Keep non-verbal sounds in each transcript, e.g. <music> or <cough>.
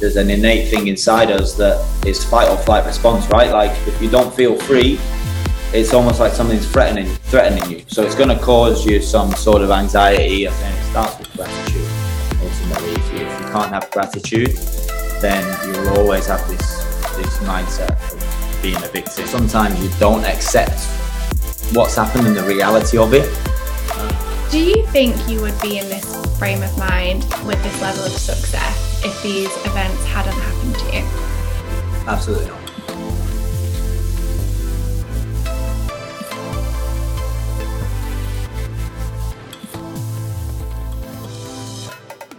there's an innate thing inside us that is fight or flight response, right? Like if you don't feel free, it's almost like something's threatening threatening you. So it's going to cause you some sort of anxiety, and it starts with gratitude. Ultimately, if you, if you can't have gratitude, then you'll always have this this mindset of being a victim. Sometimes you don't accept what's happened and the reality of it. Do you think you would be in this frame of mind with this level of success if these events hadn't happened to you? Absolutely not.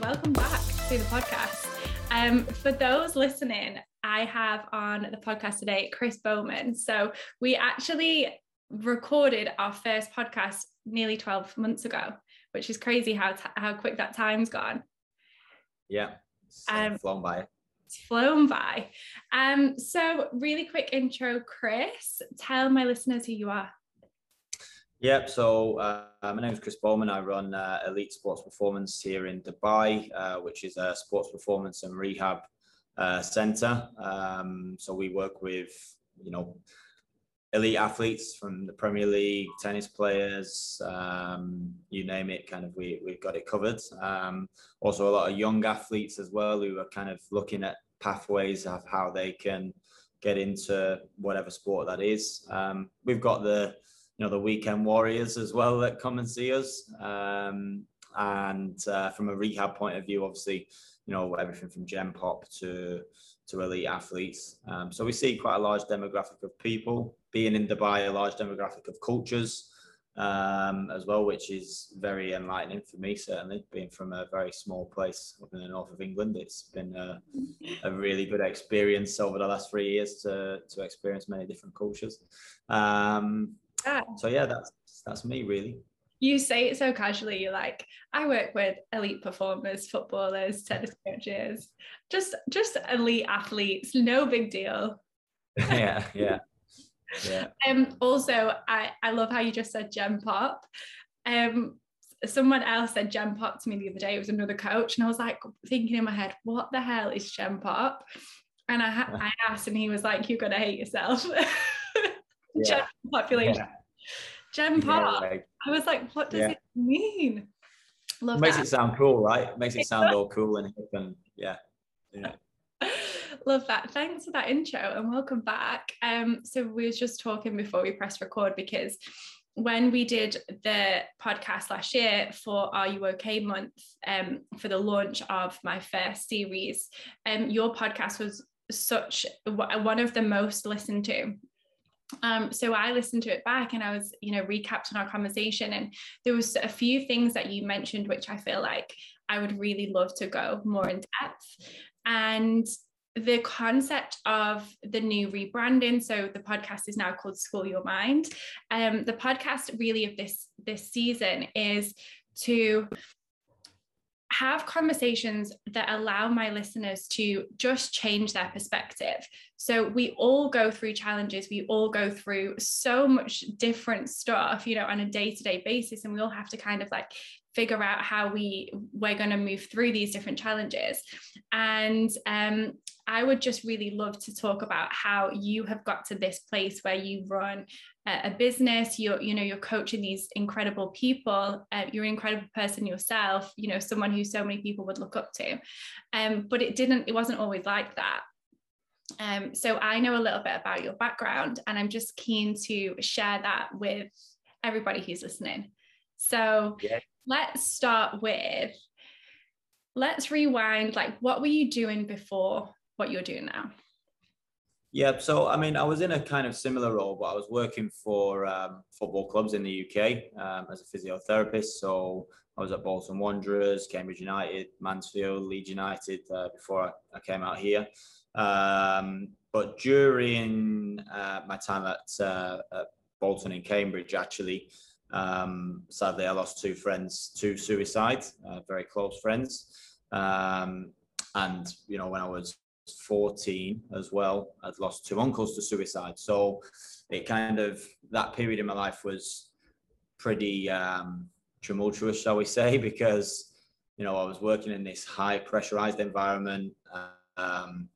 Welcome back to the podcast. Um, for those listening, I have on the podcast today Chris Bowman. So we actually recorded our first podcast nearly 12 months ago, which is crazy how t- how quick that time's gone. Yeah, it's um, flown by. It's flown by. Um, so really quick intro, Chris. Tell my listeners who you are. Yep. So uh, my name is Chris Bowman. I run uh, Elite Sports Performance here in Dubai, uh, which is a sports performance and rehab uh, center. Um, so we work with you know elite athletes from the Premier League, tennis players, um, you name it, kind of we, we've got it covered. Um, also, a lot of young athletes as well who are kind of looking at pathways of how they can get into whatever sport that is. Um, we've got the you know the weekend warriors as well that come and see us. Um, and uh, from a rehab point of view, obviously, you know everything from Gen Pop to to elite athletes. Um, so we see quite a large demographic of people being in Dubai, a large demographic of cultures um, as well, which is very enlightening for me. Certainly, being from a very small place up in the north of England, it's been a, a really good experience over the last three years to to experience many different cultures. Um, ah. So yeah, that's that's me really you say it so casually you're like i work with elite performers footballers tennis coaches just just elite athletes no big deal <laughs> yeah yeah yeah um also i i love how you just said Gen Pop um someone else said Gen Pop to me the other day it was another coach and i was like thinking in my head what the hell is Gen Pop and i ha- <laughs> i asked and he was like you're gonna hate yourself <laughs> yeah. population yeah. Gen Pop. Yeah, like, I was like, what does yeah. it mean? Love Makes that. it sound cool, right? Makes it sound all cool and hip and yeah. Yeah. Love that. Thanks for that intro and welcome back. Um, so we were just talking before we press record because when we did the podcast last year for Are You OK month, um, for the launch of my first series, um, your podcast was such one of the most listened to um, so I listened to it back and I was, you know, recapped on our conversation. And there was a few things that you mentioned, which I feel like I would really love to go more in depth. And the concept of the new rebranding so the podcast is now called school your mind um, the podcast really of this this season is to have conversations that allow my listeners to just change their perspective. So we all go through challenges, we all go through so much different stuff, you know, on a day-to-day basis and we all have to kind of like figure out how we we're going to move through these different challenges and um, i would just really love to talk about how you have got to this place where you run a business you're you know you're coaching these incredible people uh, you're an incredible person yourself you know someone who so many people would look up to. Um, but it didn't it wasn't always like that. Um, so i know a little bit about your background and i'm just keen to share that with everybody who's listening. So yeah. let's start with let's rewind like what were you doing before what you're doing now yeah, so I mean, I was in a kind of similar role, but I was working for um, football clubs in the UK um, as a physiotherapist. So I was at Bolton Wanderers, Cambridge United, Mansfield, Leeds United uh, before I, I, came out here. Um, but during uh, my time at, uh, at, Bolton in Cambridge, actually, um, sadly, I lost two friends to suicide, uh, very close friends. Um, and you know, when I was 14 as well. I'd lost two uncles to suicide. So it kind of, that period in my life was pretty um, tumultuous, shall we <laughs> say, because, you know, I was working in this high pressurized environment. um,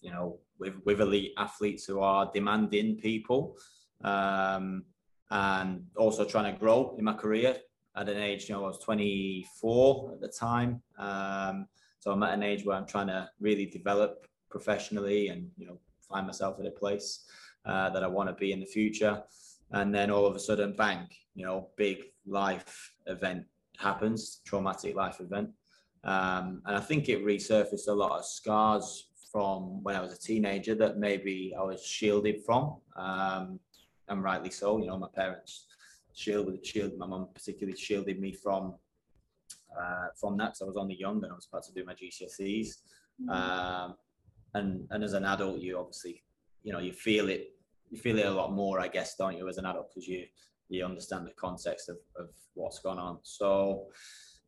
you know, with with elite athletes who are demanding people, um, and also trying to grow in my career at an age. You know, I was 24 at the time, um, so I'm at an age where I'm trying to really develop professionally and you know find myself at a place uh, that I want to be in the future. And then all of a sudden, bang, you know, big life event happens, traumatic life event. Um, and I think it resurfaced a lot of scars from when I was a teenager that maybe I was shielded from, um, and rightly so. You know, my parents shielded, shielded my mum particularly shielded me from uh, from that because I was only young and I was about to do my GCSEs. Mm-hmm. Um, and and as an adult, you obviously, you know, you feel it, you feel it a lot more, I guess, don't you, as an adult, because you you understand the context of of what's gone on. So,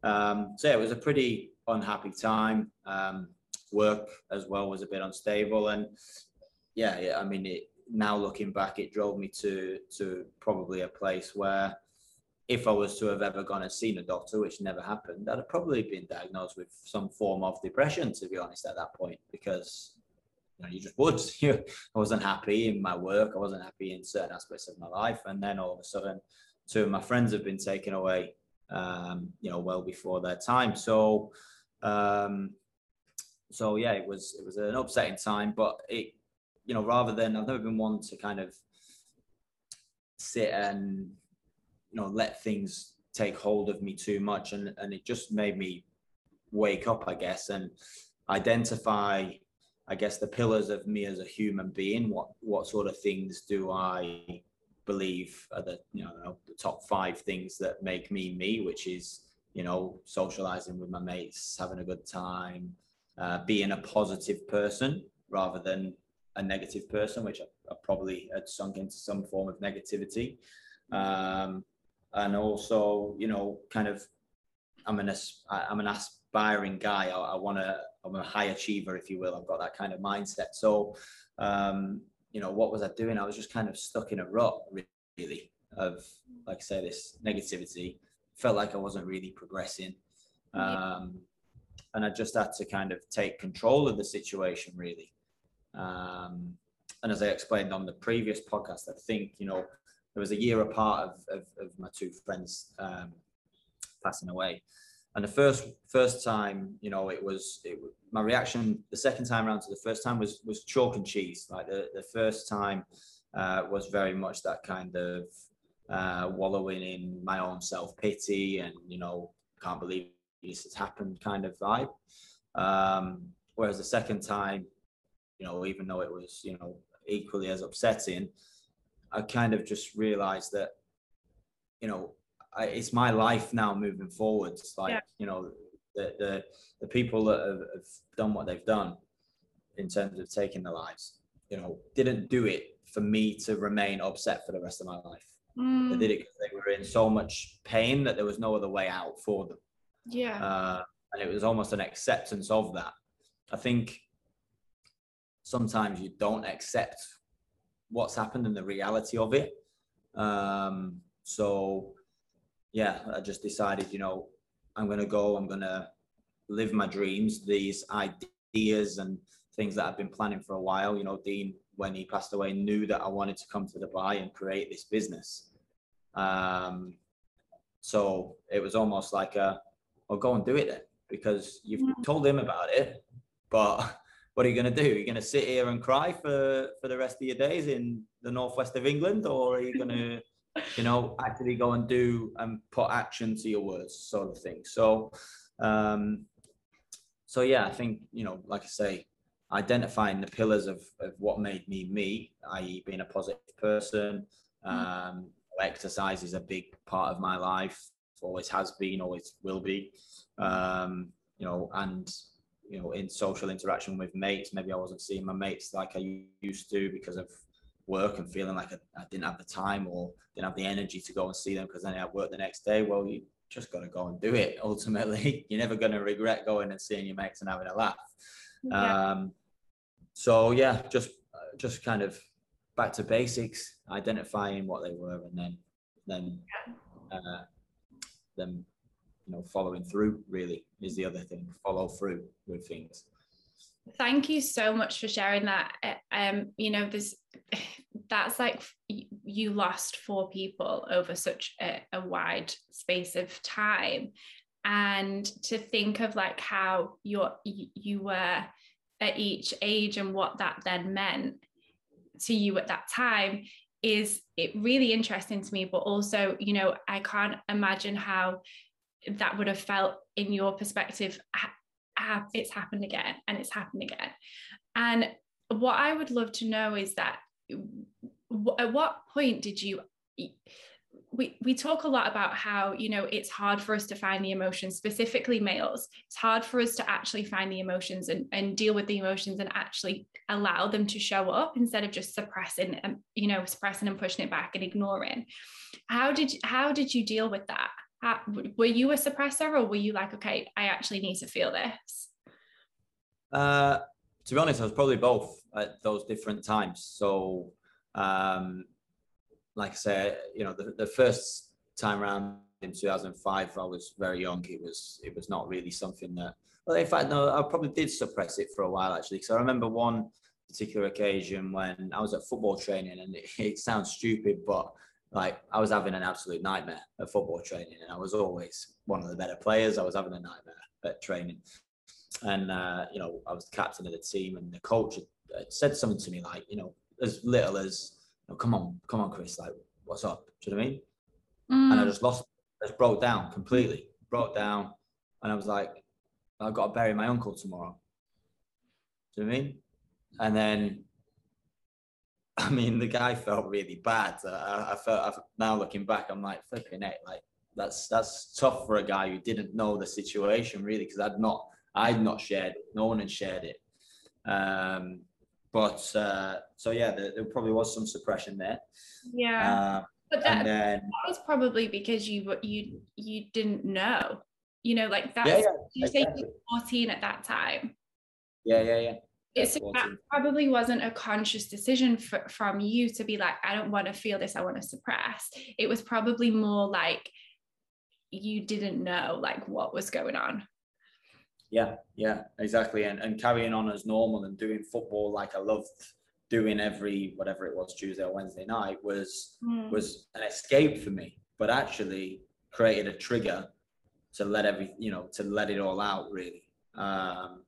um, so yeah, it was a pretty unhappy time. Um, work as well was a bit unstable, and yeah, yeah, I mean, it, now looking back, it drove me to to probably a place where if I was to have ever gone and seen a doctor, which never happened, I'd have probably been diagnosed with some form of depression, to be honest, at that point, because you, know, you just would. <laughs> I wasn't happy in my work, I wasn't happy in certain aspects of my life, and then all of a sudden, two of my friends have been taken away, um, you know, well before their time. So, um, so yeah, it was it was an upsetting time, but it, you know, rather than I've never been one to kind of sit and you know let things take hold of me too much and and it just made me wake up i guess and identify i guess the pillars of me as a human being. What what sort of things do i believe are the you know the top five things that make me me which is you know socializing with my mates having a good time uh, being a positive person rather than a negative person which I, I probably had sunk into some form of negativity. Um, and also you know kind of i'm an i'm an aspiring guy. I, I want to i'm a high achiever if you will. I've got that kind of mindset. So um you know what was i doing? I was just kind of stuck in a rut really of like I say this negativity. Felt like i wasn't really progressing. Um and i just had to kind of take control of the situation really. Um and as i explained on the previous podcast i think you know there was a year apart of, of, of my two friends um, passing away. And the first first time, you know, it was it, my reaction. The second time around to the first time was was chalk and cheese. Like the the first time uh, was very much that kind of uh, wallowing in my own self pity and you know can't believe this has happened kind of vibe. Um, whereas the second time, you know, even though it was you know equally as upsetting, I kind of just realized that, you know, I, it's my life now moving forward. It's like, yeah. you know, the, the, the people that have, have done what they've done in terms of taking their lives, you know, didn't do it for me to remain upset for the rest of my life. Mm. They did it because they were in so much pain that there was no other way out for them. Yeah. Uh, and it was almost an acceptance of that. I think sometimes you don't accept what's happened and the reality of it. Um, so yeah, I just decided, you know, I'm gonna go, I'm gonna live my dreams, these ideas and things that I've been planning for a while. You know, Dean, when he passed away, knew that I wanted to come to Dubai and create this business. Um, so it was almost like a, well, go and do it then, because you've mm. told him about it, but what are you going to do? Are you going to sit here and cry for for the rest of your days in the northwest of England, or are you going <laughs> to, you know, actually go and do and put action to your words, sort of thing? So, um, so yeah, I think you know, like I say, identifying the pillars of of what made me me, i.e., being a positive person. Mm-hmm. Um, exercise is a big part of my life. Always has been, always will be. Um, you know, and you know, in social interaction with mates. Maybe I wasn't seeing my mates like I used to because of work and feeling like I, I didn't have the time or didn't have the energy to go and see them because then I had work the next day. Well, you just got to go and do it. <laughs> Ultimately, you're never going to regret going and seeing your mates and having a laugh. Yeah. Um, so yeah, just just kind of back to basics, identifying what they were, and then then uh, know following through really is the other thing. Follow through with things. Thank you so much for sharing that. Uh, um, you know, there's <sighs> that's like you lost four people over such a, a wide space of time. And to think of like how you're you were at each age and what that then meant to you at that time is it really interesting to me but also you know i can't imagine how that would have felt in your perspective ah, ah, it's happened again and it's happened again. And what i would love to know is that at what point did you we, we talk a lot about how you know it's hard for us to find the emotions specifically males. It's hard for us to actually find the emotions and, and deal with the emotions and actually allow them to show up instead of just suppressing and you know suppressing and pushing it back and ignoring. How did how did you deal with that how, were you a suppressor or were you like okay i actually need to feel this uh to be honest i was probably both at those different times so um like I said you know, the, the first time around in 2005, I was very young. It was it was not really something that. Well, in fact, no, I probably did suppress it for a while actually. Because I remember one particular occasion when I was at football training, and it, <laughs> it sounds stupid, but like I was having an absolute nightmare at football training, and I was always one of the better players. I was having a nightmare at training, and uh, you know, I was the captain of the team, and the coach had said something to me like, you know, as little as oh, come on, come on, Chris, like, what's up? Do you know what I mean? Mm. And I just lost, I just broke down completely, broke down. And I was like, I've got to bury my uncle tomorrow. Do you know what I mean? And then, <laughs> I mean, the guy felt really bad. I, I felt, I've, now looking back, I'm like, flipping it, like, that's that's tough for a guy who didn't know the situation really because I'd not I'd not shared it. No one had shared it. Um, but uh, so yeah, there, there, probably was some suppression there. Yeah. Uh, but that, then, that, was probably because you you you didn't know, you know, like that. yeah, yeah, you exactly. say fourteen at that time. Yeah, yeah, yeah. It's, that probably wasn't a conscious decision for, from you to be like, I don't want to feel this, I want to suppress. It was probably more like you didn't know like what was going on. Yeah, yeah, exactly. And and carrying on as normal and doing football like I loved doing every whatever it was Tuesday or Wednesday night was mm. was an escape for me, but actually created a trigger to let every you know to let it all out really. Um,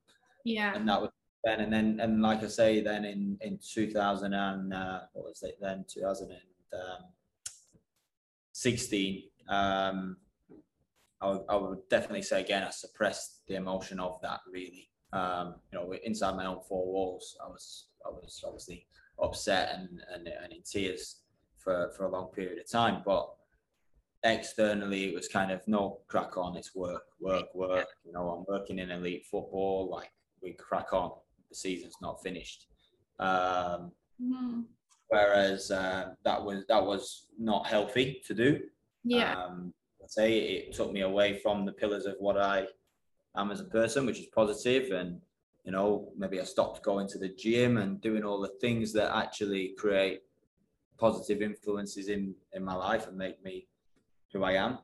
yeah, and that was then and then and like I say then in in 2000 and uh, what was it then 2016 um, um I would, I would definitely say again, I suppressed the emotion of that really. Um, you know, inside my own four walls, I was, I was obviously upset and, and, and in tears for, for a long period of time. But externally, it was kind of no crack on. It's work, work, work. You know, I'm working in elite football. Like we crack on. The season's not finished. Um, mm. Whereas uh, that was that was not healthy to do. Yeah. Um, say it took me away from the pillars of what I am as a person, which is positive and you know maybe I stopped going to the gym and doing all the things that actually create positive influences in in my life and make me who I am.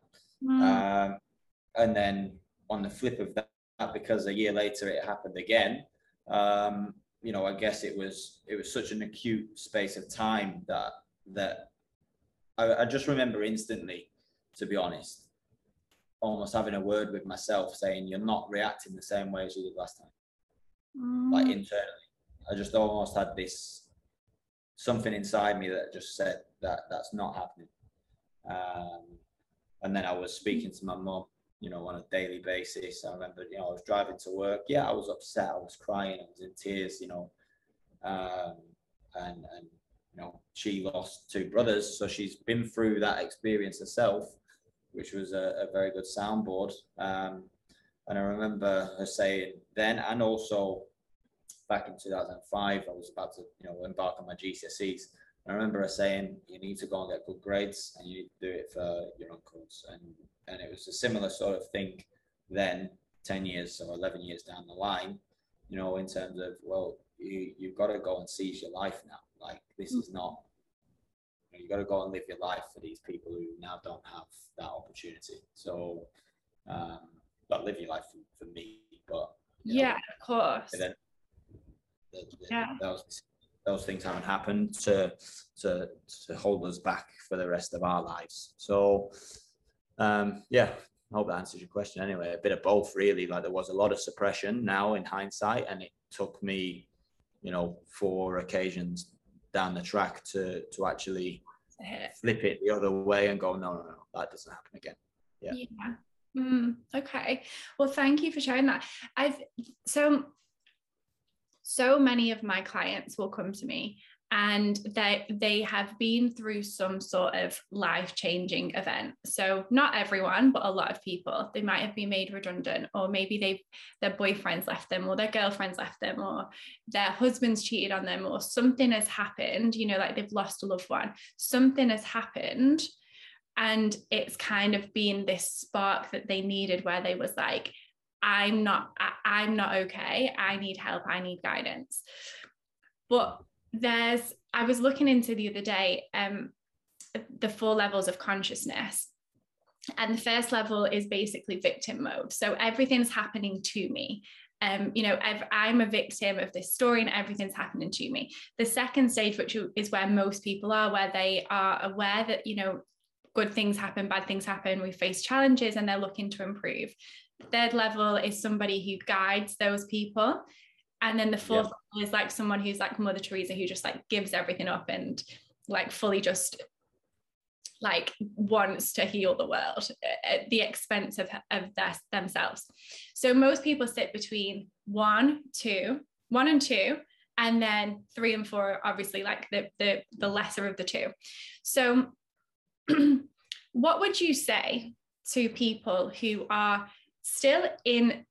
Mm. Um, and then on the flip of that, because a year later it happened again, um, you know, I guess it was it was such an acute space of time that that I, I just remember instantly to be honest, almost having a word with myself saying you're not reacting the same way as you did last time. Mm. Like internally. I just almost had this something inside me that just said that that's not happening. Um, and then I was speaking to my mum, you know, on a daily basis. I remember, you know, I was driving to work. Yeah, I was upset. I was crying. I was in tears, you know. Um, and, and, you know, she lost two brothers. So she's been through that experience herself which was a, a very good soundboard. Um, and I remember her saying then, and also back in 2005, I was about to, you know, embark on my GCSEs. I remember her saying, "You need to go and get good grades, and you need to do it for your uncles." And and it was a similar sort of thing then, ten years or eleven years down the line, you know, in terms of well, you you've got to go and seize your life now. Like this is not you've got to go and live your life for these people who now don't have that opportunity. So, um, but live your life for, for me. But yeah, know, of course. Then, yeah. those those things haven't happened to to to hold us back for the rest of our lives. So um, yeah, I hope that answers your question. Anyway, a bit of both really. Like there was a lot of suppression now in hindsight, and it took me, you know, four occasions down the track to to actually flip it the other way and go, no, no, no, that doesn't happen again. Yeah. Yeah. Mm, okay. Well, thank you for sharing that. I've so so many of my clients will come to me and they they have been through some sort of life changing event. So not everyone but a lot of people. They might have been made redundant or maybe they've their boyfriends left them or their girlfriends left them or their husbands cheated on them or something has happened you know like they've lost a loved one. Something has happened and it's kind of been this spark that they needed where they was like i'm not I, i'm not okay. I need help. I need guidance. But there's i was looking into the other day um the four levels of consciousness. And the first level is basically victim mode. So everything's happening to me. Um, you know, I'm a victim of this story and everything's happening to me. The second stage, which is where most people are, where they are aware that, you know, good things happen, bad things happen, we face challenges and they're looking to improve. Third level is somebody who guides those people. And then the fourth yeah. is like someone who's like mother teresa who just like gives everything up and like fully just like wants to heal the world at the expense of, of their, themselves. So most people sit between one two one and two and then three and four are obviously like the the, the lesser of the two. So <clears throat> what would you say to people who are still in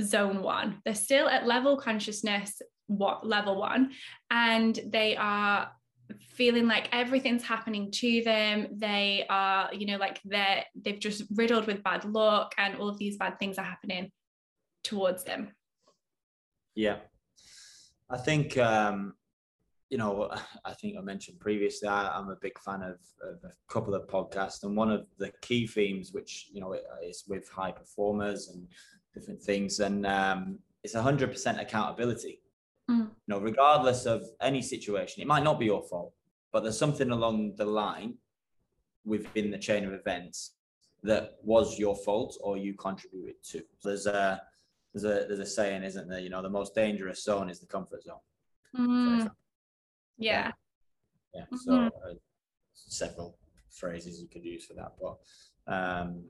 zone one. They're still at level consciousness, what level one, and they are feeling like everything's happening to them. They are, you know, like they're they've just riddled with bad luck and all of these bad things are happening towards them. Yeah. I think um you know, <laughs> I think I mentioned previously, I, am a big fan of, of, a couple of podcasts, and one of the key themes, which you know, is with high performers and different things, and um, it's 100% accountability. Mm. You know, regardless of any situation, it might not be your fault, but there's something along the line within the chain of events that was your fault or you contributed to. There's a there's a there's a saying, isn't there? You know, the most dangerous zone is the comfort zone. Mm. Yeah. Yeah. Mm-hmm. So uh, several phrases you could use for that, but um,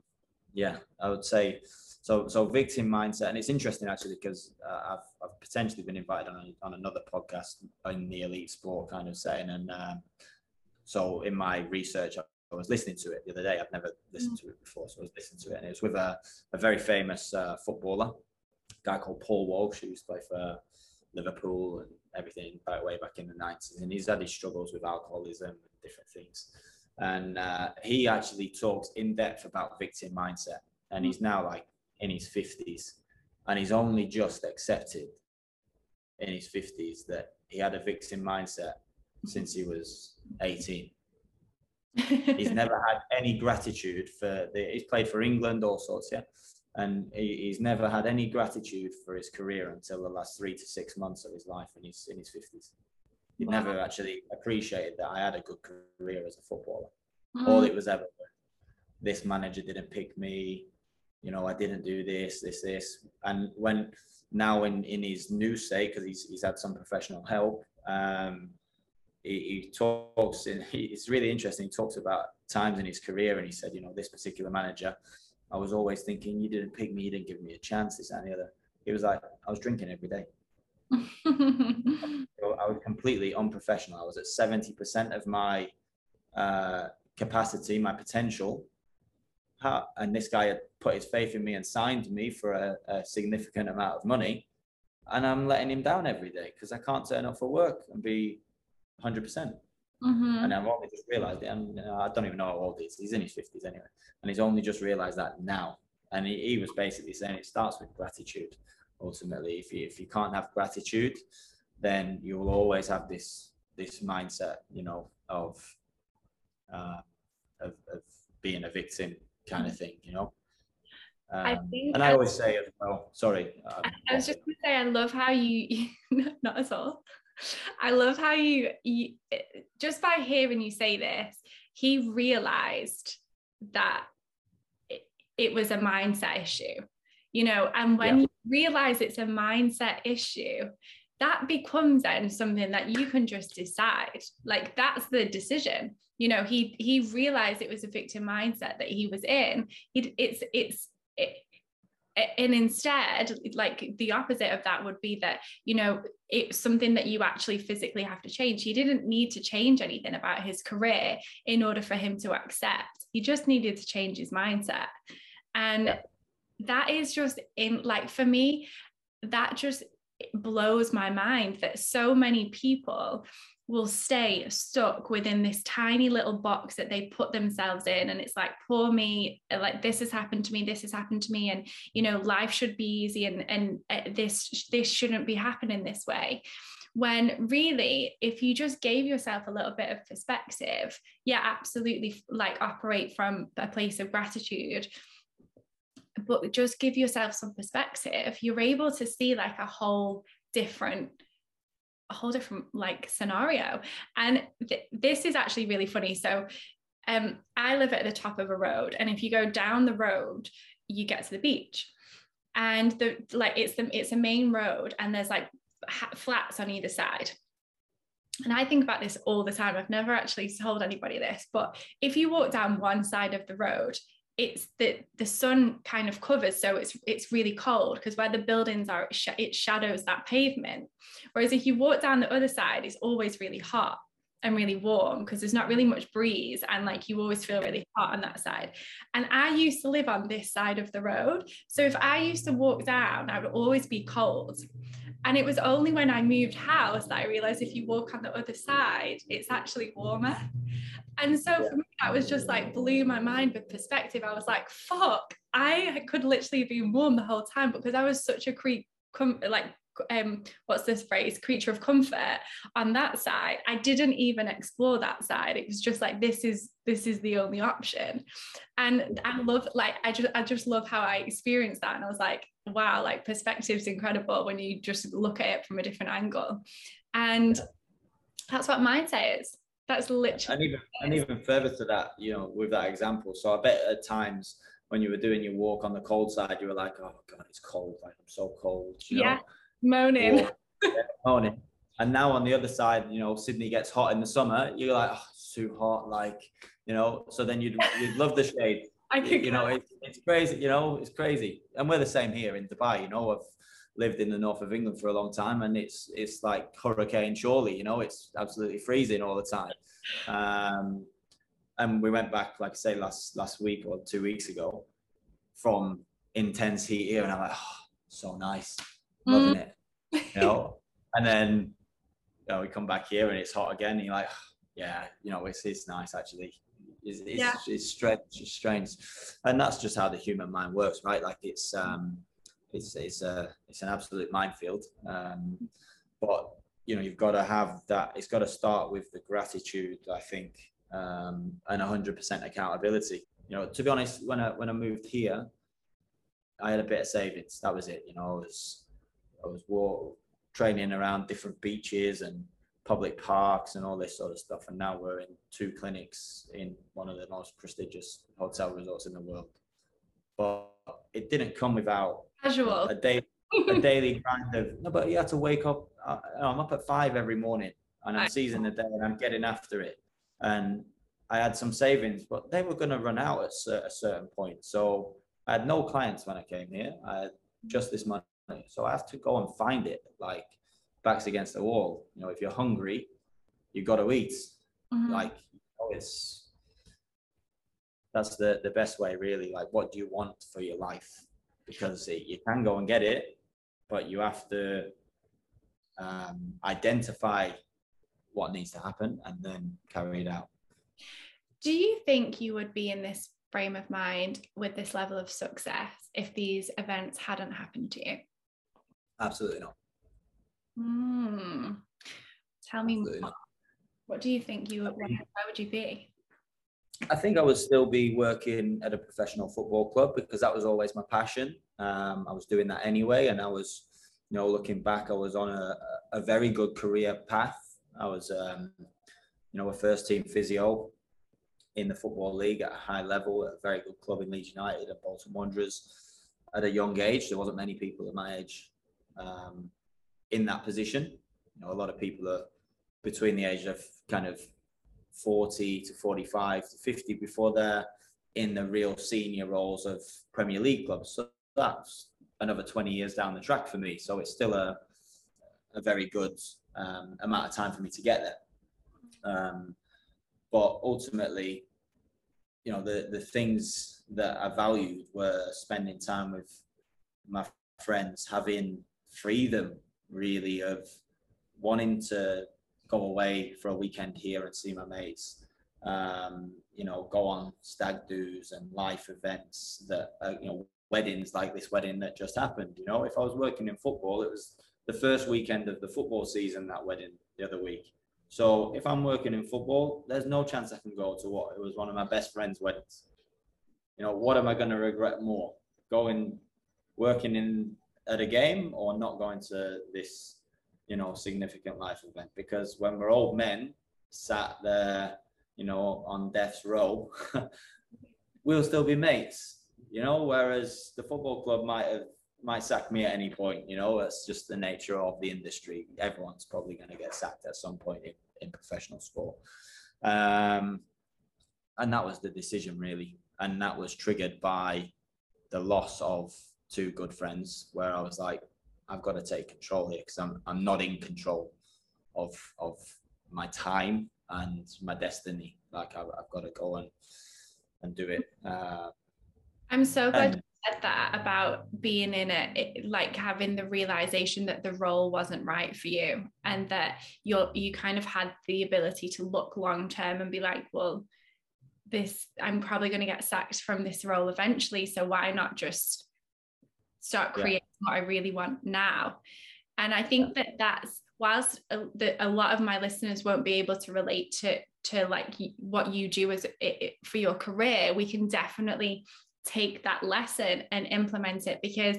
yeah, I would say so. So victim mindset, and it's interesting actually because uh, I've, I've potentially been invited on on another podcast in the elite sport kind of setting, and um, so in my research. I was listening to it the other day. I've never listened to it before, so I was listening to it, and it was with a, a very famous uh, footballer, guy called Paul Walsh, who used to play for Liverpool and everything back way back in the 90s. And he's had his struggles with alcoholism and different things. And uh, he actually talks in depth about victim mindset. And he's now like in his 50s. And he's only just accepted in his 50s that he had a victim mindset since he was 18. he's <laughs> never had any gratitude for the, he's played for England, all sorts, yeah and he, he's never had any gratitude for his career until the last three to six months of his life in his in his fifties. He wow. never actually appreciated that I had a good career as a footballer. Mm. All it was ever this manager didn't pick me, you know, I didn't do this, this, this. And when now in, in his new state, because he's, he's had some professional help, um, he, he talks in, he, it's really interesting. He talks about times in his career and he said, you know, this particular manager, I was always thinking, you didn't pick me, you didn't give me a chance, this and the other. It was like I was drinking every day. <laughs> I was completely unprofessional. I was at 70% of my uh, capacity, my potential. And this guy had put his faith in me and signed me for a, a significant amount of money. And I'm letting him down every day because I can't turn up for work and be 100%. Mm-hmm. And I've only just realized it. And I don't even know how old he is. He's in his 50s anyway. And he's only just realized that now. And he, he was basically saying it starts with gratitude. Ultimately, if you, if you can't have gratitude, then you will always have this this mindset, you know, of uh, of, of being a victim kind of thing, you know. Um, I think and I always say as well, sorry. Um, I, was just going to say, I love how you, <laughs> not at all. I love how you, you, just by hearing you say this, he realized that it, it was a mindset issue, you know, and when yeah. you realize it's a mindset issue, that becomes then something that you can just decide. Like that's the decision. You know, he he realized it was a victim mindset that he was in. It, it's it's it, and instead like the opposite of that would be that you know it's something that you actually physically have to change. He didn't need to change anything about his career in order for him to accept. He just needed to change his mindset. And yeah. that is just in like for me that just blows my mind that so many people will stay stuck within this tiny little box that they put themselves in. And it's like poor me like this has happened to me this has happened to me and you know life should be easy and and uh, this this shouldn't be happening this way. When really if you just gave yourself a little bit of perspective yeah absolutely like operate from a place of gratitude. But just give yourself some perspective you're able to see like a whole different a whole different like scenario. And th- this is actually really funny. So um i live at the top of a road and if you go down the road you get to the beach. And the like it's the it's a main road and there's like ha- flats on either side. And I think about this all the time. I've never actually told anybody this, but if you walk down one side of the road, it's the the sun kind of covers so it's it's really cold because where the buildings are it, sh- it shadows that pavement. Whereas if you walk down the other side it's always really hot and really warm because there's not really much breeze and like you always feel really hot on that side. And i used to live on this side of the road so if i used to walk down i would always be cold and it was only when i moved house that i realized if you walk on the other side it's actually warmer and so yeah. for me, that was just like blew my mind with perspective. I was like, fuck, I could literally be warm the whole time because I was such a creep, like, um, what's this phrase, creature of comfort on that side. I didn't even explore that side. It was just like, this is, this is the only option. And I love, like, I just, I just love how I experienced that. And I was like, wow, like perspective's incredible when you just look at it from a different angle. And that's what mindset is that's literally. And even, and even further to that, you know, with that example. So I bet at times when you were doing your walk on the cold side, you were like, oh God, it's cold. Like, I'm so cold. You yeah. Moaning. Yeah, moaning. And now on the other side, you know, Sydney gets hot in the summer. You're like, oh, it's too hot. Like, you know, so then you'd, you'd love the shade. <laughs> I could, you know, it, it's crazy. You know, it's crazy. And we're the same here in Dubai. You know, I've lived in the north of England for a long time, and it's it's like hurricane Shirley. You know, it's absolutely freezing all the time. Um, and we went back, like I say, last last week or two weeks ago, from intense heat here, and I'm like, oh, so nice, loving mm. it. You <laughs> know, and then you know, we come back here and it's hot again. And you're like, yeah, you know, it's it's nice actually. It's, it's, yeah. it's strange, it's strange, and that's just how the human mind works, right? Like it's um, it's it's a it's an absolute minefield. Um, but you know, you've got to have that. It's got to start with the gratitude, I think, um, and hundred percent accountability. You know, to be honest, when I when I moved here, I had a bit of savings. That was it. You know, I was I was war, training around different beaches and public parks and all this sort of stuff. And now we're in two clinics in one of the most prestigious hotel resorts in the world. But it didn't come without Casual. A day, a daily grind of no, but you have to wake up. Uh, I'm up at five every morning, and I'm seizing the day, and I'm getting after it. And I had some savings, but they were going to run out at a certain point. So I had no clients when I came here. I had just this money, so I have to go and find it. Like backs against the wall. You know, if you're hungry, you got to eat. Mm-hmm. Like you know, it's that's the the best way, really. Like, what do you want for your life? because it, you can go and get it, but you have to um, identify what needs to happen and then carry it out. Do you think you would be in this frame of mind with this level of success if these events hadn't happened to you? Absolutely not. Mm. Tell me. What do you think you would, where would you be? I think I would still be working at a professional football club because that was always my passion. Um, I was doing that anyway, and I was, you know, looking back, I was on a, a very good career path. I was, um, you know, a first team physio in the football league at a high level at a very good club in Leeds United and Bolton Wanderers at a young age. There wasn't many people at my age um, in that position. You know, a lot of people are between the age of kind of 40 to 45 to 50 before they're in the real senior roles of Premier League clubs. So that's another 20 years down the track for me. So it's still a, a very good um, amount of time for me to get there. Um, but ultimately, you know, the, the things that I valued were spending time with my friends, having freedom really of wanting to go away for a weekend here and see my mates. Um, you know, go on stag do's and life events that, uh, you know, weddings like this wedding that just happened. You know, if I was working in football, it was the first weekend of the football season, that wedding the other week. So if I'm working in football, there's no chance I can go to what it was one of my best friends' weddings. You know, what am I going to regret more? Going, working in at a game or not going to this you know, significant life event. Because when we're old men sat there, you know, on death's row, <laughs> we'll still be mates, you know, whereas the football club might have might sack me at any point, you know, that's just the nature of the industry. Everyone's probably going to get sacked at some point in, in professional sport. Um, and that was the decision really. And that was triggered by the loss of two good friends where I was like, I've got to take control here because I'm I'm not in control of of my time and my destiny. Like I've, I've got to go and and do it. Uh, I'm so glad you said that about being in it, like having the realization that the role wasn't right for you, and that you're you kind of had the ability to look long term and be like, well, this I'm probably going to get sacked from this role eventually, so why not just start creating yeah. what I really want now. And I think that that's whilst a, the, a lot of my listeners won't be able to relate to to like what you do as it, for your career, we can definitely take that lesson and implement it because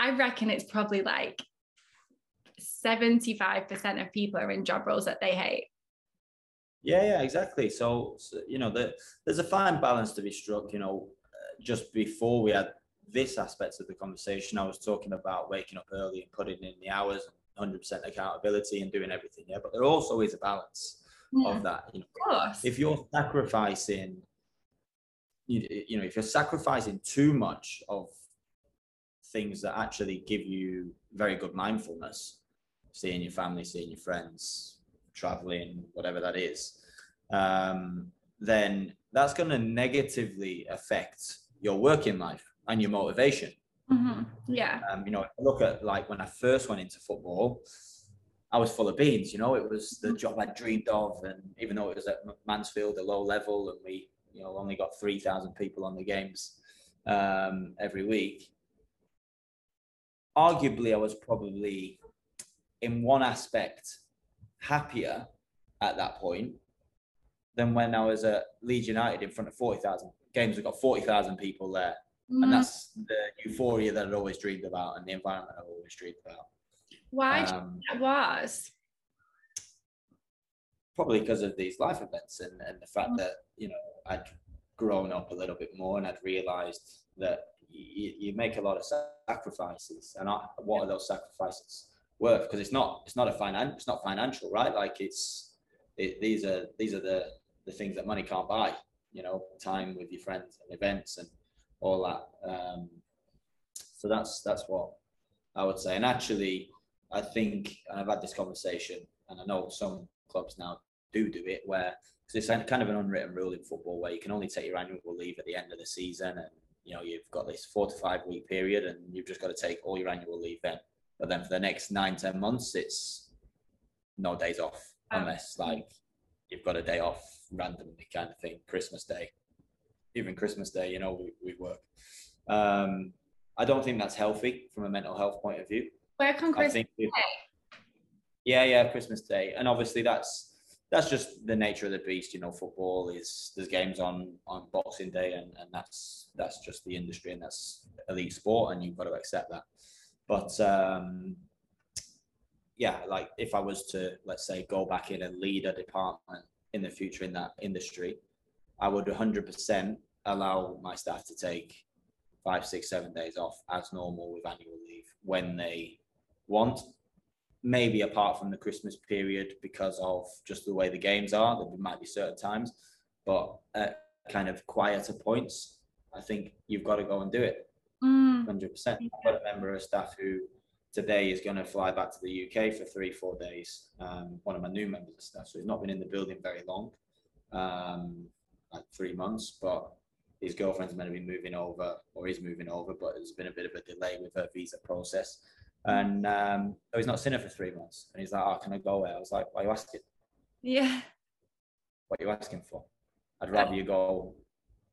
I reckon it's probably like 75% of people are in job roles that they hate. Yeah, yeah, exactly. So, so you know, the, there's a fine balance to be struck. You know, uh, just before we had this aspect of the conversation, I was talking about waking up early and putting in the hours, 100% accountability and doing everything. Yeah, but there also is a balance yeah. of that. You know, of if you're sacrificing, you, you know, if you're sacrificing too much of things that actually give you very good mindfulness, seeing your family, seeing your friends, traveling, whatever that is, um, then that's going to negatively affect your working life and your motivation. Mm-hmm. Yeah. Um, you know, look at like when I first went into football, I was full of beans. You know, it was the mm-hmm. job I dreamed of, and even though it was at Mansfield, a low level, and we, you know, only got three thousand people on the games um, every week. Arguably, I was probably, in one aspect, happier at that point than when I was at Leeds United in front of forty thousand games. We got forty thousand people there Mm-hmm. And that's the euphoria that I'd always dreamed about and the environment I've always dreamed about. Why um, that was? Probably because of these life events and, and the fact mm-hmm. that, you know, I'd grown up a little bit more and I'd realized that you, you make a lot of sacrifices and I, what yeah. are those sacrifices worth? Because it's not, it's not a finan- it's not financial, right? Like it's, it, these are, these are the, the things that money can't buy, you know, time with your friends and events and all that. Um, so that's that's what I would say. And actually, I think, and I've had this conversation, and I know some clubs now do do it, where because it's kind of an unwritten rule in football where you can only take your annual leave at the end of the season, and you know you've got this four to five week period, and you've just got to take all your annual leave then. But then for the next nine ten months, it's no days off oh. unless like you've got a day off randomly kind of thing, Christmas Day even Christmas Day, you know, we, we work. Um, I don't think that's healthy from a mental health point of view. Where can Christmas Day? Yeah, yeah, Christmas Day, and obviously that's that's just the nature of the beast. You know, football is there's games on on Boxing Day, and and that's that's just the industry, and that's elite sport, and you've got to accept that. But um, yeah, like if I was to let's say go back in and lead a department in the future in that industry, I would 100% allow my staff to take five, six, seven days off as normal with annual leave when they want. Maybe apart from the Christmas period because of just the way the games are, there might be certain times, but at kind of quieter points, I think you've got to go and do it. Mm. 100%. I've got a member of staff who today is going to fly back to the UK for three, four days. Um, one of my new members of staff, so he's not been in the building very long, um, like three months, but his girlfriend's meant to be moving over or is moving over, but there's been a bit of a delay with her visa process. And um, so he's not seen her for three months. And he's like, Oh, can I go away? I was like, Why are you asking? Yeah. What are you asking for? I'd rather you go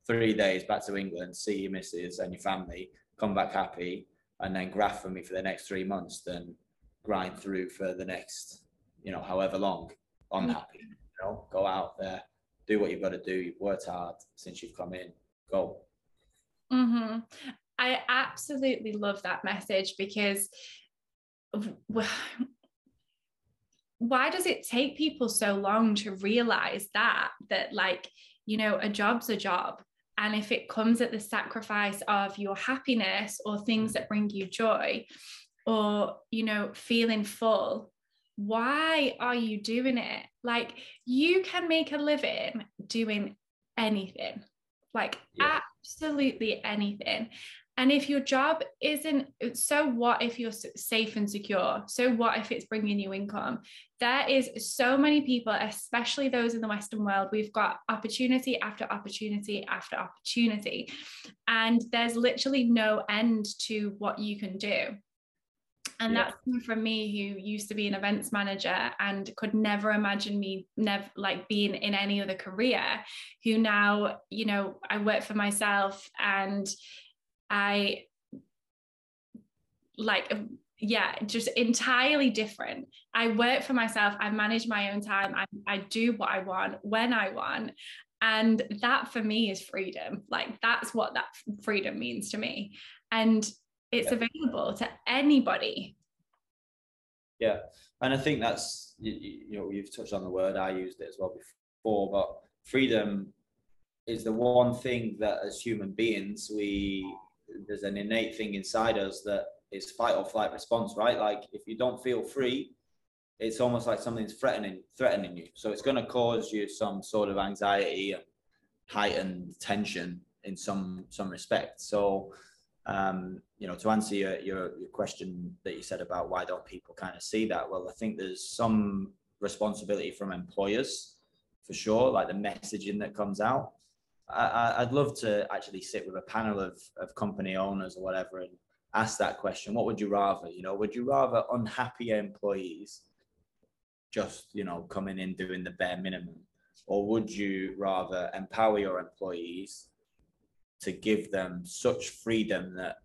three days back to England, see your missus and your family, come back happy, and then graft for me for the next three months than grind through for the next, you know, however long, unhappy. You know, go out there, do what you've got to do. You've worked hard since you've come in go. Mm-hmm. I absolutely love that message because why does it take people so long to realize that that like you know a job's a job and if it comes at the sacrifice of your happiness or things that bring you joy or you know feeling full why are you doing it like you can make a living doing anything like yeah. absolutely anything. And if your job isn't, so what if you're safe and secure? So what if it's bringing you income? There is so many people, especially those in the Western world, we've got opportunity after opportunity after opportunity. And there's literally no end to what you can do. And yeah. that's from me who used to be an events manager and could never imagine me never like being in any other career, who now, you know, I work for myself and I like um, yeah just entirely different. I work for myself i manage my own time I, I do what i want when i want and that for me is freedom. Like that's what that freedom means to me. And it's yeah. available to anybody. Yeah and i think that's you, you know you've touched on the word i used it as well before but freedom is the one thing that as human beings we there's an innate thing inside us that is fight or flight response right? Like if you don't feel free it's almost like something's threatening threatening you. So it's going to cause you some sort of anxiety and heightened tension in some some respect. So um, you know, to answer your, your, your question that you said about why don't people kind of see that? Well, I think there's some responsibility from employers for sure, like the messaging that comes out. I, would love to actually sit with a panel of, of company owners or whatever and ask that question. What would you rather? You know, would you rather unhappy employees just, you know, coming in doing the bare minimum? Or would you rather empower your employees to give them such freedom that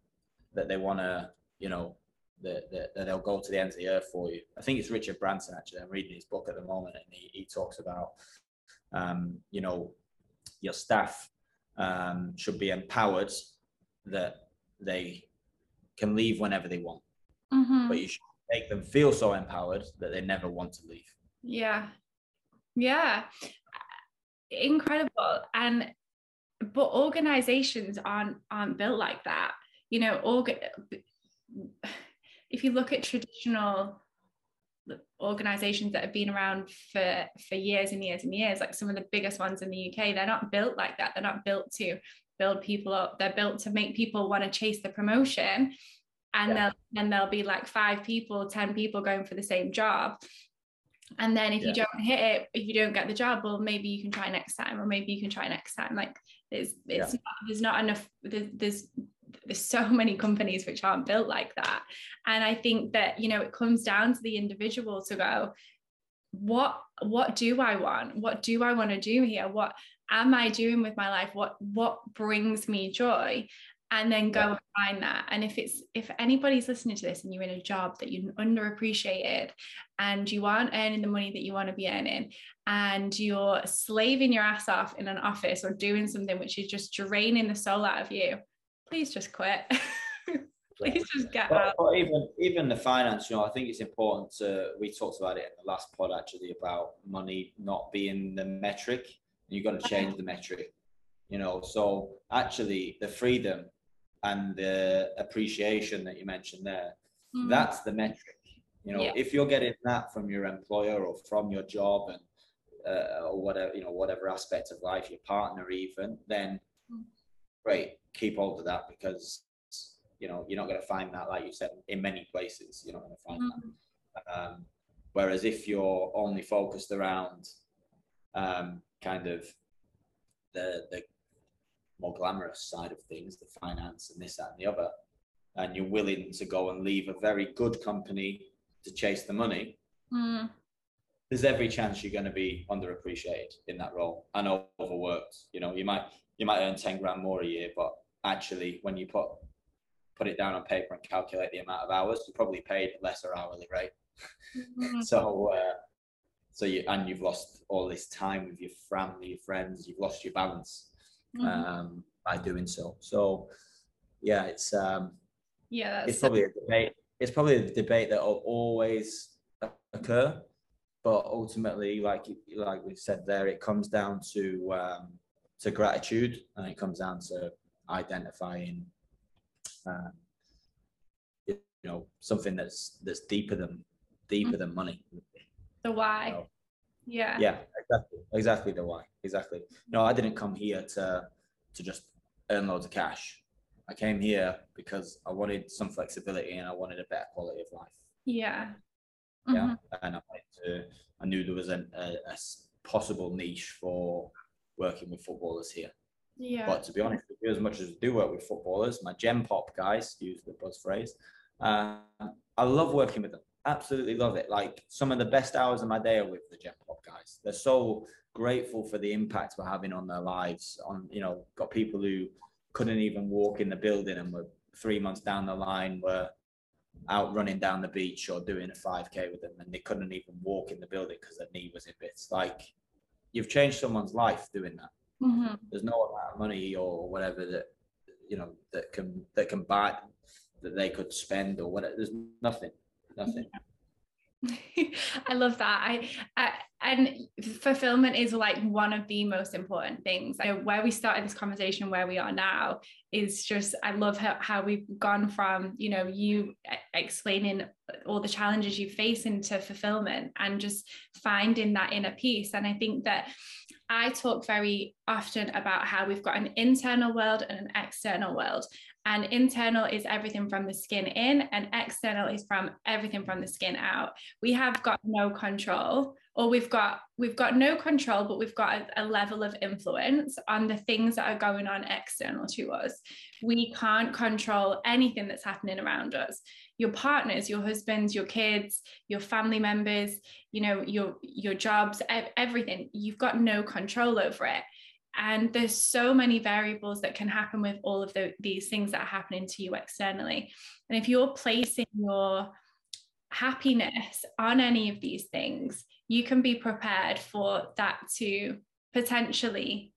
that they want to, you know, that, that, that, they'll go to the ends of the earth for you. I think it's Richard Branson actually. I'm reading his book at the moment, and he, he talks about, um, you know, your staff um, should be empowered that they can leave whenever they want, mm-hmm. but you should make them feel so empowered that they never want to leave. Yeah, yeah, incredible. And but organizations aren't aren't built like that. You know org- if you look at traditional organizations that have been around for for years and years and years like some of the biggest ones in the UK they're not built like that. They're not built to build people up. They're built to make people want to chase the promotion. And yeah. then there'll be like five people 10 people going for the same job. And then if yeah. you don't hit it if you don't get the job well maybe you can try next time or maybe you can try next time. Like it's it's yeah. not, there's not enough there's, there's there's so <laughs> many companies which aren't built like that. And i think that you know it comes down to the individual to go what what do i want? What do i want to do here? What am i doing with my life? What what brings me joy and then go and find that. And if it's if anybody's listening to this and you're in a job that you're underappreciated and you aren't earning the money that you want to be earning and you're slaving your ass off in an office or doing something which is just draining the soul out of you please just quit. <laughs> Please just get but, out. even even the finance you know i think it's important to we talked about it in the last pod actually about money not being the metric. You've got to change the metric you know so actually the freedom and the appreciation that you mentioned there mm. that's the metric you know yeah. if you're getting that from your employer or from your job and uh, or whatever you know whatever aspect of life your partner even then mm. great keep hold of that because you know you're not going to find that like you said in many places you're not going to find mm. that um, whereas if you're only focused around um, kind of the the more glamorous side of things, the finance and this, that, and the other, and you're willing to go and leave a very good company to chase the money, mm. there's every chance you're going to be underappreciated in that role and overworked. You know, you might you might earn 10 grand more a year, but actually when you put put it down on paper and calculate the amount of hours, you're probably paid a lesser hourly rate. Mm-hmm. <laughs> so uh, so you and you've lost all this time with your family, your friends, you've lost your balance mm-hmm. um, by doing so. So yeah, it's um, yeah, it's probably a debate. It's probably a debate that will always occur, but ultimately, like like we said there, it comes down to um, to gratitude, and it comes down to identifying, uh, you know, something that's that's deeper than deeper mm-hmm. than money. The why. Know? Yeah. Yeah, exactly. Exactly the why. Exactly. No, I didn't come here to to just earn loads of cash. I came here because I wanted some flexibility and I wanted a better quality of life. Yeah. Yeah. Mm-hmm. And I to, I knew there was an, a, a possible niche for working with footballers here. Yeah. But to be honest with you, as much as I do work with footballers, my gen pop guys, use the buzz phrase, uh, I love working with them absolutely love it. Like some of the best hours of my day are with the Gen Pop guys. They're so grateful for the impact we're having on their lives. On you know, got people who couldn't even walk in the building and were three months down the line were out running down the beach or doing a 5k with them and they couldn't even walk in the building because their knee was in bits like you've changed someone's life doing that mm-hmm. there's no amount of money or whatever that you know that can that can buy that they could spend or whatever there's nothing nothing. <laughs> I love that. I, I, and fulfillment is like one of the most important things. So where we started this conversation, where we are now, is just I love how, how we've gone from you know you explaining all the challenges you face into fulfillment and just finding that inner peace. And I think that I talk very often about how we've got an internal world and an external world. And internal is everything from the skin in, and external is from everything from the skin out. We have got no control, or we've got we've got no control, but we've got a, a level of influence on the things that are going on external to us. We can't control anything that's happening around us. Your partners, your husbands, your kids, your family members, you know, your your jobs, everything. You've got no control over it and there's so many variables that can happen with all of the, these things that are happening to you externally. And if you're placing your happiness on any of these things you can be prepared for that to potentially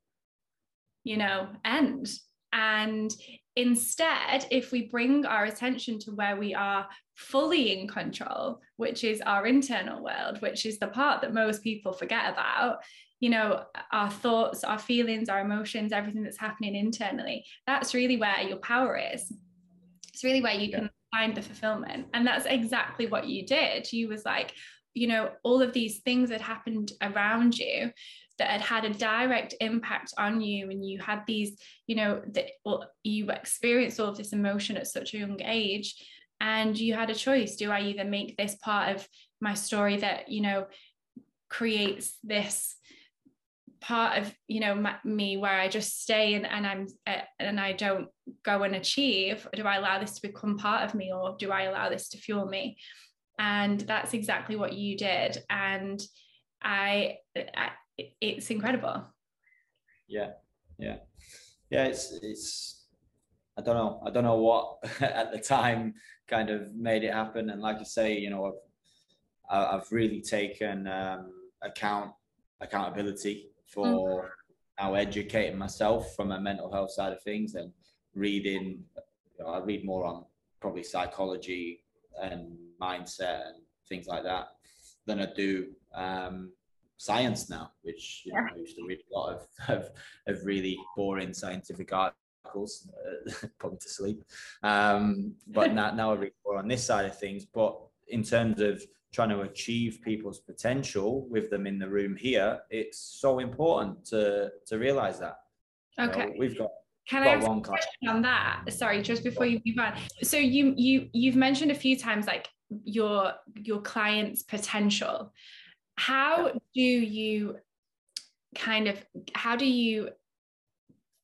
you know end. And instead if we bring our attention to where we are fully in control which is our internal world which is the part that most people forget about you know our thoughts our feelings our emotions everything that's happening internally that's really where your power is. It's really where you yeah. can find the fulfillment. And that's exactly what you did. You was like you know all of these things that happened around you that had had a direct impact on you and you had these you know that well, you experienced all of this emotion at such a young age and you had a choice. Do i either make this part of my story that you know creates this part of you know my, me where I just stay and, and I'm uh, and I don't go and achieve? Do I allow this to become part of me or do I allow this to fuel me? And that's exactly what you did. And I, I it's incredible yeah yeah yeah it's it's I don't know. I don't know what <laughs> at the time kind of made it happen. And like I say, you know, I've, I've really taken um, account accountability for mm. now educating myself from a mental health side of things and reading. You know, I read more on probably psychology and mindset and things like that than I do um, science now, which you know, I used to read a lot of, <laughs> of, of really boring scientific articles, uh, <laughs> put me to sleep. Um, but now, now I read more on this side of things. But in terms of trying to achieve people's potential with them in the room here, it's so important to to realize that. Okay. You know, we've got can I have one question on that? Sorry, just before you move on. So you you you've mentioned a few times like your your client's potential how do you kind of how do you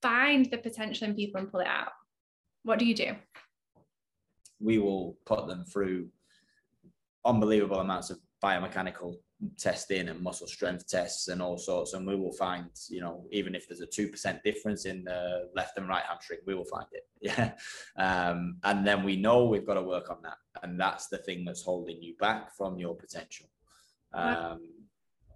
find the potential in people and pull it out? What do you do? We will put them through unbelievable amounts of biomechanical testing and muscle strength tests and all sorts and we will find you know even if there's a 2% difference in the left and right hamstring we will find it. <laughs> Yeah. Um, and then we know we've got to work on that and that's the thing that's holding you back from your potential um,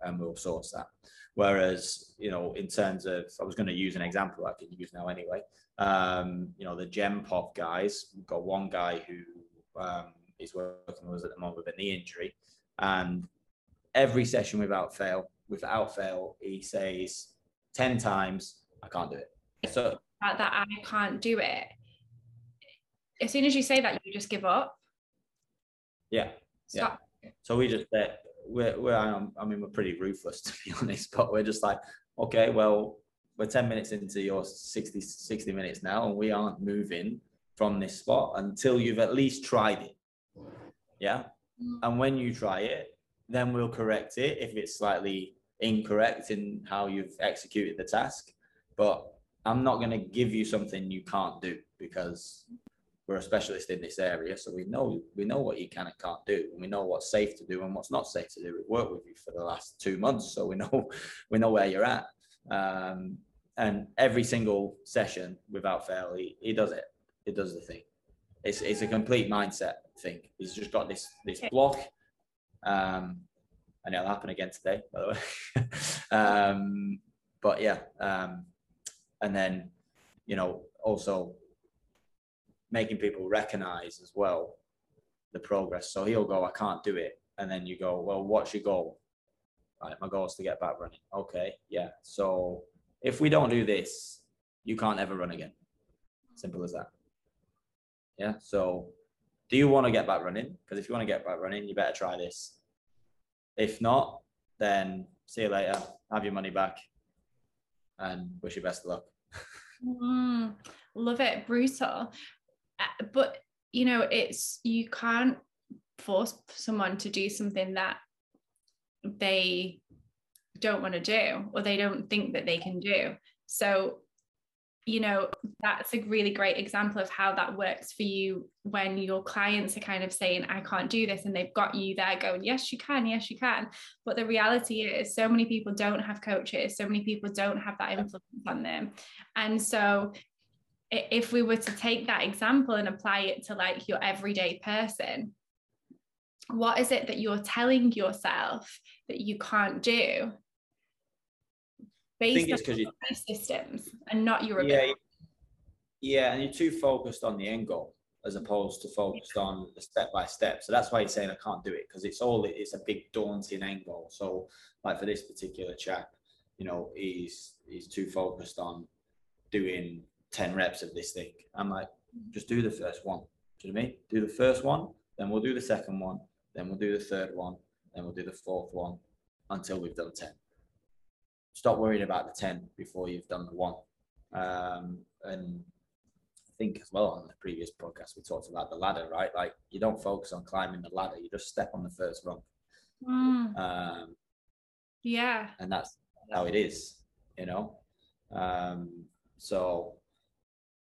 and we'll source that. Whereas, you know, in terms of, I was going to use an example I can use now anyway. Um, you know, the Gen Pop guys, we've got one guy who um, is working with us at the moment with a knee injury, and every session without fail, without fail, he says ten times, "I can't do it." So that I can't do it. As soon as you say that, you just give up. Yeah. Stop. Yeah. So we just uh, we're, we're I mean we're pretty ruthless <laughs> to be honest, but we're just like, okay, well, we're 10 minutes into your 60, 60 minutes now, and we aren't moving from this spot until you've at least tried it. Yeah. Mm. And when you try it, then we'll correct it if it's slightly incorrect in how you've executed the task. But I'm not going to give you something you can't do because we're a specialist in this area, so we know we know what you can and can't do, and we know what's safe to do and what's not safe to do. We've worked with you for the last two months, so we know <laughs> we know where you're at. Um, and every single session, without fail, he, he does it. He does the thing. It's it's a complete mindset thing. He's just got this this block, um, and it'll happen again today, by the way. <laughs> um, but yeah, um, and then you know also making people recognize as well the progress. So he'll go, I can't do it. And then you go, well, what's your goal? Right, my goal is to get back running. Okay, yeah. So if we don't do this, you can't ever run again. Simple as that. Yeah. So do you want to get back running? Because if you want to get back running, you better try this. If not, then see you later. Have your money back and wish you best of luck. mm, love it. Brutal. Uh, but you know it's you can't force someone to do something that they don't want to do or they don't think that they can do. So you know that's a really great example of how that works for you when your clients are kind of saying i can't do this and they've got you there going yes you can yes you can. But the reality is so many people don't have coaches so many people don't have that influence on them. And so if we were to take that example and apply it to like your everyday person what is it that you're telling yourself that you can't do? Based on your systems and not your ability. yeah, yeah and you're too focused on the end goal as opposed to focused on the step by step. So that's why you're saying i can't do it because it's all it's a big daunting end goal so like for this particular chap you know he's he's too focused on doing 10 reps of this thing. I'm like, just do the first one. Do you know what I mean? Do the first one, then we'll do the second one, then we'll do the third one, then we'll do the fourth one until we've done 10. Stop worrying about the 10 before you've done the one. Um, and I think as well on the previous podcast, we talked about the ladder, right? Like you don't focus on climbing the ladder, you just step on the first rung. Mm. Um, yeah. And that's how it is, you know? Um, so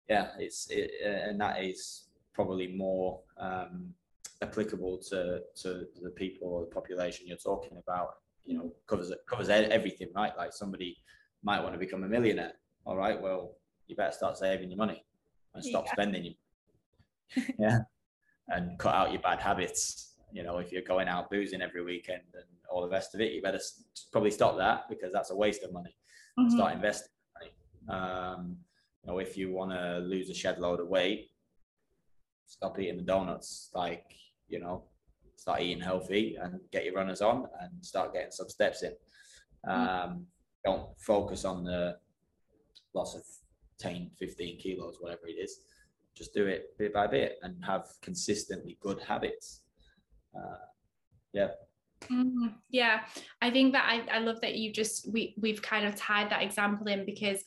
yeah, it's it, and that is probably more um, applicable to to the people or the population you're talking about. You know, covers covers everything, right? Like somebody might want to become a millionaire. All right, well, you better start saving your money. and stop yeah. spending. <laughs> yeah, and cut out your bad habits. You know, if you're going out boozing every weekend and all the rest of it, you better probably stop that because that's a waste of money. Mm-hmm. Start investing money. Um, you know, if you want to lose a shed load of weight, stop eating the donuts. Like, you know, start eating healthy and get your runners on and start getting some steps in. Mm-hmm. Um, don't focus on the loss of 10, 15 kilos, whatever it is. Just do it bit by bit and have consistently good habits. Uh, yeah. Mm, yeah, I think that I, I love that you just we we've kind of tied that example in because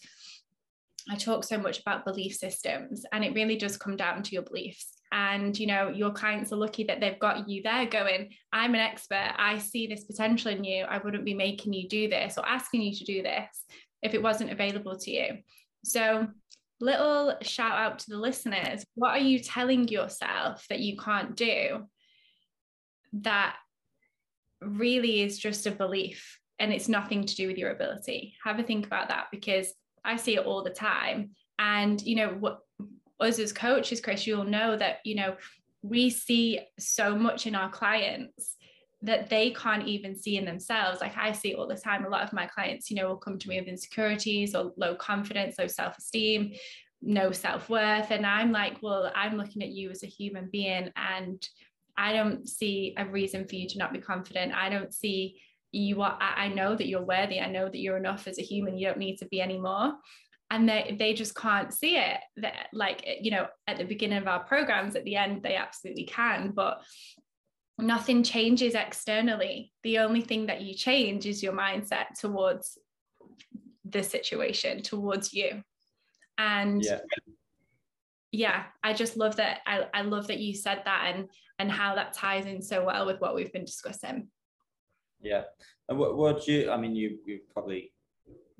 I talk so much about belief systems and it really does come down to your beliefs. And you know, your clients are lucky that they've got you there going, I'm an expert, I see this potential in you. I wouldn't be making you do this or asking you to do this if it wasn't available to you. So little shout out to the listeners. What are you telling yourself that you can't do that really is just a belief and it's nothing to do with your ability? Have a think about that because I see it all the time. And, you know, what us as coaches, Chris, you'll know that, you know, we see so much in our clients that they can't even see in themselves. Like I see all the time, a lot of my clients, you know, will come to me with insecurities or low confidence, low self esteem, no self worth. And I'm like, well, I'm looking at you as a human being and I don't see a reason for you to not be confident. I don't see you are, I know that you're worthy. I know that you're enough as a human. You don't need to be anymore. And they, they just can't see it that like, you know, at the beginning of our programs, at the end, they absolutely can. But nothing changes externally. The only thing that you change is your mindset towards the situation, towards you. And yeah, yeah I just love that. I, I love that you said that and and how that ties in so well with what we've been discussing. Yeah. And what, what you, I mean, you, you probably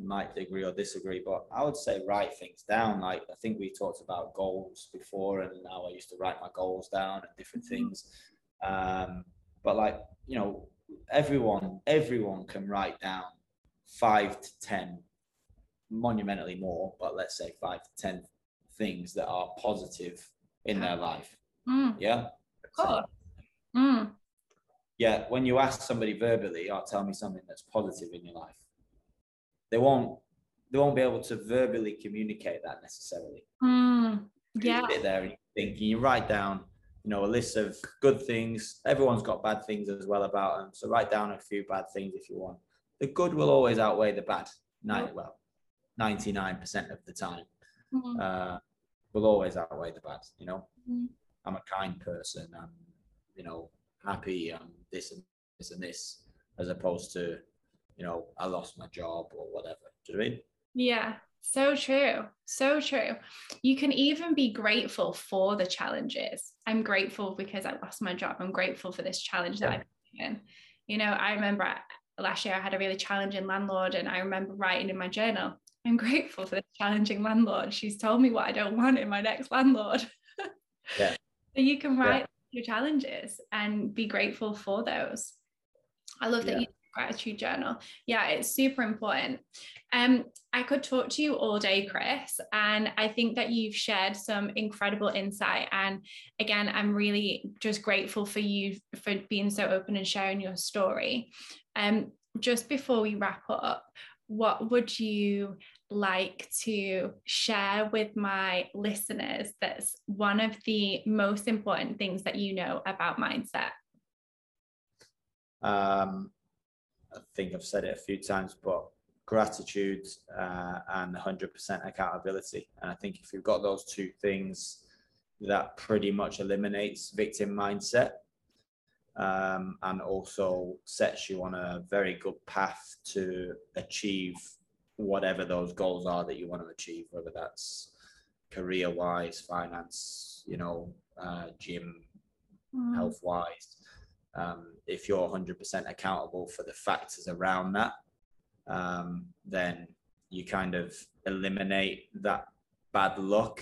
might agree or disagree, but I would say write things down. Like I think we talked about goals before, and now I used to write my goals down and different mm-hmm. things. Um, but like you know, everyone everyone can write down five to ten, monumentally more, but let's say five to ten things that are positive in their life. Mm. Yeah. Cool. Mm. Yeah. When you ask somebody verbally, or oh, tell me something that's positive in your life, they won't they won't be able to verbally communicate that necessarily. Mm. Yeah. You sit there and you think, you write down you know, a list of good things. Everyone's got bad things as well about them. So write down a few bad things if you want. The good will always outweigh the bad. Nine, well, 99% of the time. Mm-hmm. Uh, will always outweigh the bad, you know. Mm-hmm. I'm a kind person. I'm, you know, happy. I'm this and this and this, as opposed to, you know, I lost my job or whatever. Do you know I mean? Yeah. So true. So true. You can even be grateful for the challenges. I'm grateful because I lost my job. I'm grateful for this challenge that I've been in. You know, I remember last year I had a really challenging landlord, and I remember writing in my journal, I'm grateful for this challenging landlord. She's told me what I don't want in my next landlord. <laughs> yeah. So you can write yeah. Your challenges and be grateful for those. I love that yeah. you gratitude journal. Yeah, it's super important. Um, I could talk to you all day, Chris, and I think that you've shared some incredible insight. And again, I'm really just grateful for you for being so open and sharing your story. Um, just before we wrap up, what would you like to share with my listeners that's one of the most important things that you know about mindset? Um, I think I've said it a few times, but gratitude uh, and 100% accountability. And I think if you've got those two things, that pretty much eliminates victim mindset um, and also sets you on a very good path to achieve whatever those goals are that you want to achieve, whether that's career wise, finance, you know, uh, gym, mm. health wise um, if you're 100% accountable for the factors around that, um, then you kind of eliminate that bad luck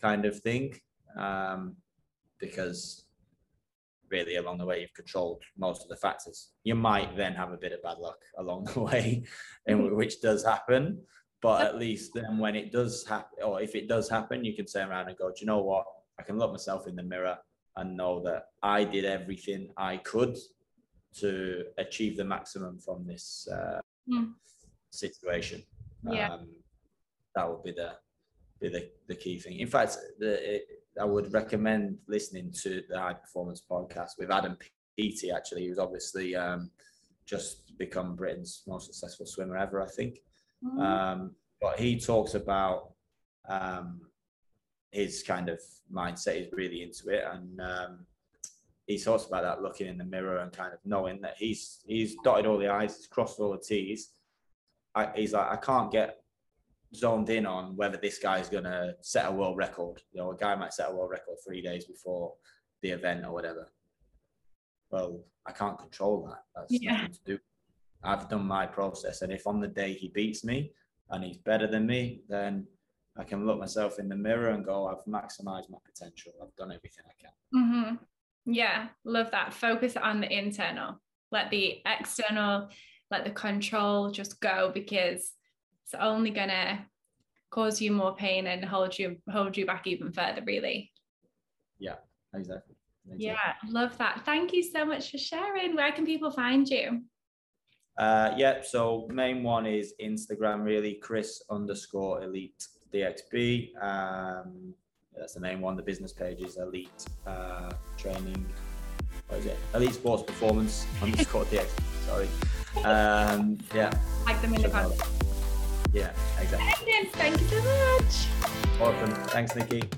kind of thing. Um, because really along the way you've controlled most of the factors. You might then have a bit of bad luck along the <laughs> way, and which does happen. but at least then when it does happen, or if it does happen, you can turn around and go, do you know what? I can look myself in the mirror and know that I did everything I could to achieve the maximum from this uh, mm. situation. Yeah. Um, that would be the be the, the key thing. In fact, the, it, I would recommend listening to the High Performance podcast with Adam Peaty. Actually, he was obviously um, just become Britain's most successful swimmer ever, I think. Mm. Um, but he talks about um, his kind of mindset. He's really into it, and um, he talks about that looking in the mirror and kind of knowing that he's he's dotted all the i's, he's crossed all the t's. I, he's like, I can't get zoned in on whether this guy's going to set a world record. You know, a guy might set a world record three days before the event or whatever. Well, I can't control that. That's yeah. nothing to do. I've done my process, and if on the day he beats me and he's better than me, then I can look myself in the mirror and go, I've maximized my potential. I've done everything I can. Mm-hmm. Yeah, love that. Focus on the internal. Let the external, let the control just go because it's only gonna cause you more pain and hold you hold you back even further, really. Yeah, exactly. exactly. Yeah, love that. Thank you so much for sharing. Where can people find you? Uh, yeah, so main one is Instagram, really, Chris underscore elite DXB. Um, that's the main one. The business page is elite uh, training. What is it? Elite sports performance <laughs> underscore DXB. Sorry. Um, yeah. Like them in the Yeah, exactly. Thank you so much. Awesome. Thanks, Nikki.